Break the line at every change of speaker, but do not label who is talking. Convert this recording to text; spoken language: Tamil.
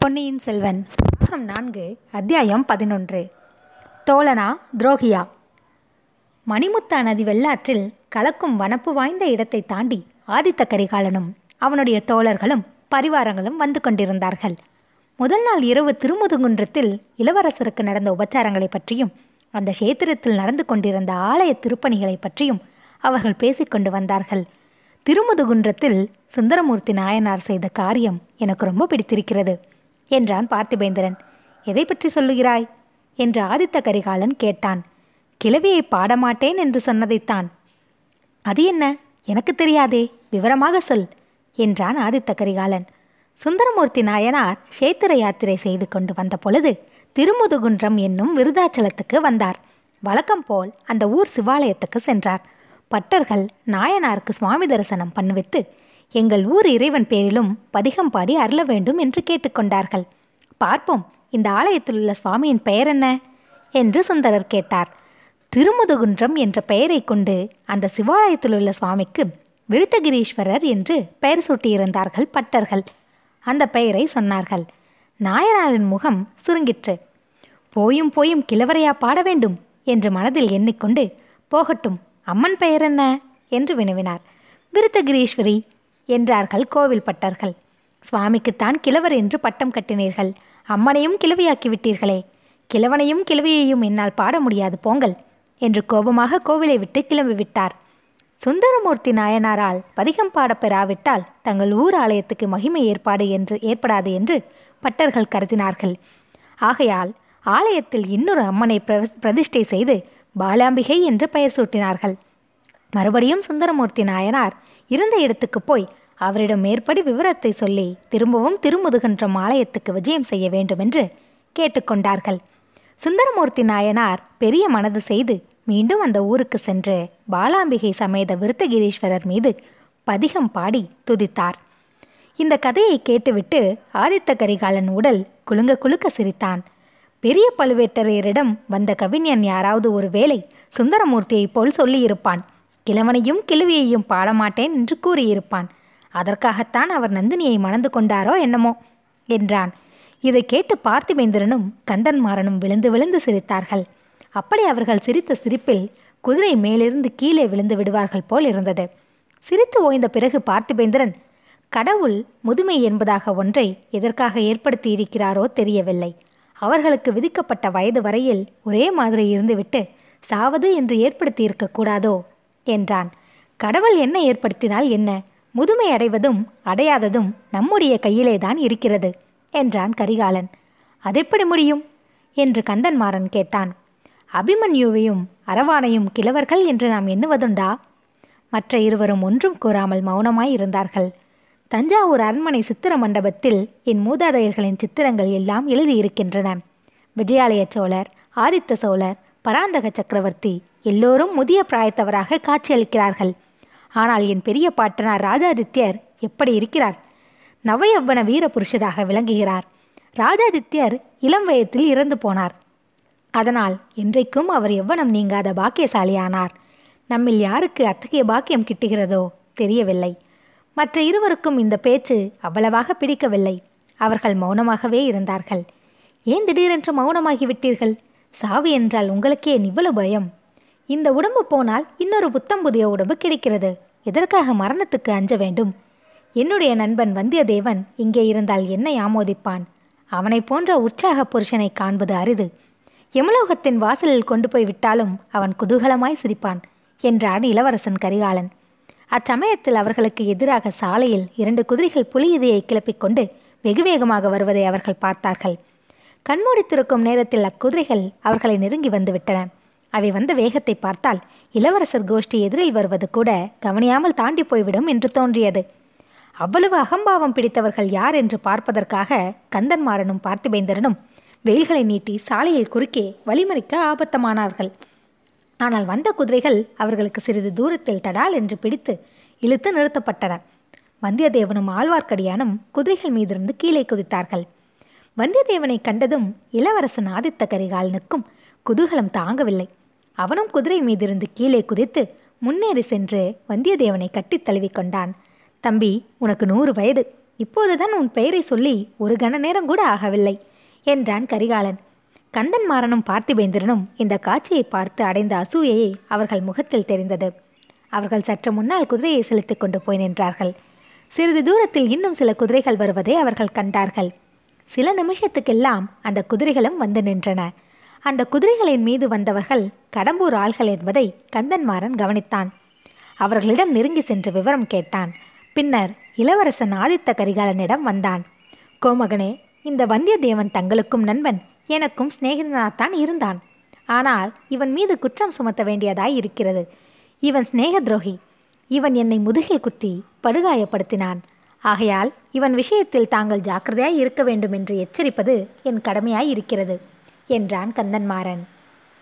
பொன்னியின் செல்வன். நான்கு அத்தியாயம் பதினொன்று. தோழனா துரோகியா? மணிமுத்தா நதி வெள்ளாற்றில் கலக்கும் வனப்பு வாய்ந்த இடத்தை தாண்டி ஆதித்த கரிகாலனும் அவனுடைய தோழர்களும் பரிவாரங்களும் வந்து கொண்டிருந்தார்கள். முதல் நாள் இரவு திருமுதுகுன்றத்தில் இளவரசருக்கு நடந்த உபச்சாரங்களை பற்றியும் அந்த கஷேத்திரத்தில் நடந்து கொண்டிருந்த ஆலய திருப்பணிகளை பற்றியும் அவர்கள் பேசிக்கொண்டு வந்தார்கள். திருமுதுகுன்றத்தில் சுந்தரமூர்த்தி நாயனார் செய்த காரியம் எனக்கு ரொம்ப பிடித்திருக்கிறது. என்றான் பார்த்திபேந்திரன். எதை பற்றி சொல்லுகிறாய்? என்று ஆதித்த கரிகாலன் கேட்டான். கிழவியை பாடமாட்டேன் என்று சொன்னதைத்தான் அது என்ன? எனக்கு தெரியாதே. விவரமாக சொல் என்றான் ஆதித்த கரிகாலன். சுந்தரமூர்த்தி நாயனார் சேத்திர யாத்திரை செய்து கொண்டு வந்த பொழுது திருமுதுகுன்றம் என்னும் விருதாச்சலத்துக்கு வந்தார். வழக்கம் போல் அந்த ஊர் சிவாலயத்துக்கு சென்றார். பட்டர்கள் நாயனாருக்கு சுவாமி தரிசனம் பண்ணுவித்து எங்கள் ஊர் இறைவன் பேரிலும் பதிகம் பாடி அருள வேண்டும் என்று கேட்டுக்கொண்டார்கள். பார்ப்போம் இந்த ஆலயத்தில் உள்ள சுவாமியின் பெயர் என்ன? என்று சுந்தரர் கேட்டார். திருமுதுகுன்றம் என்ற பெயரை கொண்டு அந்த சிவாலயத்தில் உள்ள சுவாமிக்கு விருத்தகிரீஸ்வரர் என்று பெயர் சூட்டியிருந்தார்கள் பட்டர்கள் அந்த பெயரை சொன்னார்கள். நாயனாரின் முகம் சுருங்கிற்று. போயும் போயும் கிழவரையா பாட வேண்டும்? என்று மனதில் எண்ணிக்கொண்டு போகட்டும் அம்மன் பெயர் என்ன? என்று வினவினார். விருத்தகிரீஸ்வரி என்றார்கள் கோவில் பட்டர்கள். சுவாமிக்குத்தான் கிழவர் என்று பட்டம் கட்டினீர்கள். அம்மனையும் கிழவியாக்கி விட்டீர்களே கிழவனையும் கிழவியையும் என்னால் பாட முடியாது போங்கள் என்று கோபமாக கோவிலை விட்டு கிளம்பி விட்டார் சுந்தரமூர்த்தி நாயனாரால் பதிகம் பாடப் பெறாவிட்டால் தங்கள் ஊர் ஆலயத்துக்கு மகிமை ஏற்பாடு என்று ஏற்படாது என்று பட்டர்கள் கருதினார்கள். ஆகையால் ஆலயத்தில் இன்னொரு அம்மனை பிரதிஷ்டை செய்து பாலாம்பிகை என்று பெயர் சூட்டினார்கள். மறுபடியும் சுந்தரமூர்த்தி நாயனார் இருந்த இடத்துக்கு போய் அவரிடம் மேற்படி விவரத்தை சொல்லி திரும்பவும் திருமுதுகன்றம் ஆலயத்துக்கு விஜயம் செய்ய வேண்டுமென்று கேட்டுக்கொண்டார்கள். சுந்தரமூர்த்தி நாயனார் பெரிய மனது செய்து மீண்டும் அந்த ஊருக்கு சென்று பாலாம்பிகை சமேத விருத்தகிரீஸ்வரர் மீது பதிகம் பாடி துதித்தார். இந்த கதையை கேட்டுவிட்டு ஆதித்த கரிகாலன் உடல் குலுங்க குலுக்க சிரித்தான். பெரிய பழுவேட்டரையரிடம் வந்த கவிஞன் யாராவது ஒரு வேளை சுந்தரமூர்த்தியைப் போல் சொல்லியிருப்பான். கிழவனையும் கிழவியையும் பாடமாட்டேன் என்று கூறியிருப்பான். அதற்காகத்தான் அவர் நந்தினியை மணந்து கொண்டாரோ என்னமோ என்றான். இதை கேட்டு பார்த்திபேந்திரனும் கந்தன்மாறனும் விழுந்து விழுந்து சிரித்தார்கள். அப்படி அவர்கள் சிரித்த சிரிப்பில் குதிரை மேலிருந்து கீழே விழுந்து விடுவார்கள் போல் இருந்தது. சிரித்து ஓய்ந்த பிறகு பார்த்திபேந்திரன் கடவுள் முதுமை என்பதாக ஒன்றை எதற்காக ஏற்படுத்தி இருக்கிறாரோ தெரியவில்லை. அவர்களுக்கு விதிக்கப்பட்ட வயது வரையில் ஒரே மாதிரி இருந்துவிட்டு சாவது என்று ஏற்படுத்தி இருக்கக்கூடாதோ என்றான். கடவுள் என்ன ஏற்படுத்தினால் என்ன? முதுமை அடைவதும் அடையாததும் நம்முடைய கையிலே தான் இருக்கிறது என்றான் கரிகாலன். அதெப்படி முடியும்? என்று கந்தன்மாறன் கேட்டான். அபிமன்யுவையும் அரவானையும் கிழவர்கள் என்று நாம் எண்ணுவதுண்டா? மற்ற இருவரும் ஒன்றும் கூறாமல் மௌனமாய் இருந்தார்கள். தஞ்சாவூர் அரண்மனை சித்திர மண்டபத்தில் என் மூதாதையர்களின் சித்திரங்கள் எல்லாம் எழுதியிருக்கின்றன. விஜயாலய சோழர் ஆதித்த சோழர் பராந்தக சக்கரவர்த்தி எல்லோரும் முதிய பிராயத்தவராக காட்சியளிக்கிறார்கள். ஆனால் என் பெரிய பாட்டனார் ராஜாதித்யர் எப்படி இருக்கிறார்? நவயவ்வன வீர புருஷராக விளங்குகிறார். ராஜாதித்யர் இளம் வயத்தில் இறந்து போனார். அதனால் என்றைக்கும் அவர் எவ்வனம் நீங்காத பாக்கியசாலியானார். நம்மில் யாருக்கு அத்தகைய பாக்கியம் கிட்டுகிறதோ தெரியவில்லை. மற்ற இருவருக்கும் இந்த பேச்சு அவ்வளவாக பிடிக்கவில்லை. அவர்கள் மௌனமாகவே இருந்தார்கள். ஏன் திடீரென்று மௌனமாகிவிட்டீர்கள்? சாவு என்றால் உங்களுக்கே இவ்வளவு பயம். இந்த உடம்பு போனால் இன்னொரு புத்தம் புதிய உடம்பு கிடைக்கிறது. எதற்காக மரணத்துக்கு அஞ்ச வேண்டும்? என்னுடைய நண்பன் வந்தியத்தேவன் இங்கே இருந்தால் என்னை ஆமோதிப்பான். அவனைப் போன்ற உற்சாக புருஷனை காண்பது அரிது. யமலோகத்தின் வாசலில் கொண்டு போய் விட்டாலும் அவன் குதூகலமாய் சிரிப்பான் என்றான் இளவரசன் கரிகாலன். அச்சமயத்தில் அவர்களுக்கு எதிராக சாலையில் இரண்டு குதிரைகள் புலியதையை கிளப்பிக் கொண்டு வெகு வேகமாக வருவதை அவர்கள் பார்த்தார்கள். கண்மூடித்திருக்கும் நேரத்தில் அக்குதிரைகள் அவர்களை நெருங்கி வந்துவிட்டன. அவை வந்த வேகத்தை பார்த்தால் இளவரசர் கோஷ்டி எதிரில் வருவது கூட கவனியாமல் தாண்டி போய்விடும் என்று தோன்றியது. அவ்வளவு அகம்பாவம் பிடித்தவர்கள் யார் என்று பார்ப்பதற்காக கந்தன்மாறனும் பார்த்திபேந்திரனும் வெயில்களை நீட்டி சாலையில் குறுக்கே வழிமறிக்க ஆபத்தமானார்கள். ஆனால் வந்த குதிரைகள் அவர்களுக்கு சிறிது தூரத்தில் தடால் என்று பிடித்து இழுத்து நிறுத்தப்பட்டன. வந்தியத்தேவனும் ஆழ்வார்க்கடியானும் குதிரைகள் மீதிருந்து கீழே குதித்தார்கள். வந்தியத்தேவனை கண்டதும் இளவரசன் ஆதித்த கரிகாலனுக்கும் குதூகலம் தாங்கவில்லை. அவனும் குதிரை மீதிருந்து கீழே குதித்து முன்னேறி சென்று வந்தியத்தேவனை கட்டித் தழுவிக் கொண்டான். தம்பி உனக்கு நூறு வயது. இப்போதுதான் உன் பெயரை சொல்லி ஒரு கண நேரம் கூட ஆகவில்லை என்றான் கரிகாலன். கந்தன்மாறனும் பார்த்திபேந்திரனும் இந்த காட்சியை பார்த்து அடைந்த அசூயையை அவர்கள் முகத்தில் தெரிந்தது. அவர்கள் சற்று முன்னால் குதிரையை செலுத்திக் கொண்டு போய் நின்றார்கள். சிறிது தூரத்தில் இன்னும் சில குதிரைகள் வருவதை அவர்கள் கண்டார்கள். சில நிமிஷத்துக்கெல்லாம் அந்த குதிரைகளும் வந்து நின்றன. அந்த குதிரைகளின் மீது வந்தவர்கள் கடம்பூர் ஆள்கள் என்பதை கந்தன்மாறன் கவனித்தான். அவர்களிடம் நெருங்கி சென்று விவரம் கேட்டான். பின்னர் இளவரசன் ஆதித்த கரிகாலனிடம் வந்தான். கோமகனே இந்த வந்தியத்தேவன் தங்களுக்கும் நண்பன் எனக்கும் சிநேகிதனாகத்தான் இருந்தான். ஆனால் இவன் மீது குற்றம் சுமத்த வேண்டியதாய் இருக்கிறது. இவன் சிநேக துரோகி இவன் என்னை முதுகில் குத்தி படுகாயப்படுத்தினான். ஆகையால் இவன் விஷயத்தில் தாங்கள் ஜாக்கிரதையாய் இருக்க வேண்டும் என்று எச்சரிப்பது என் கடமையாய் இருக்கிறது. என்றான் கந்தன்மாறன்.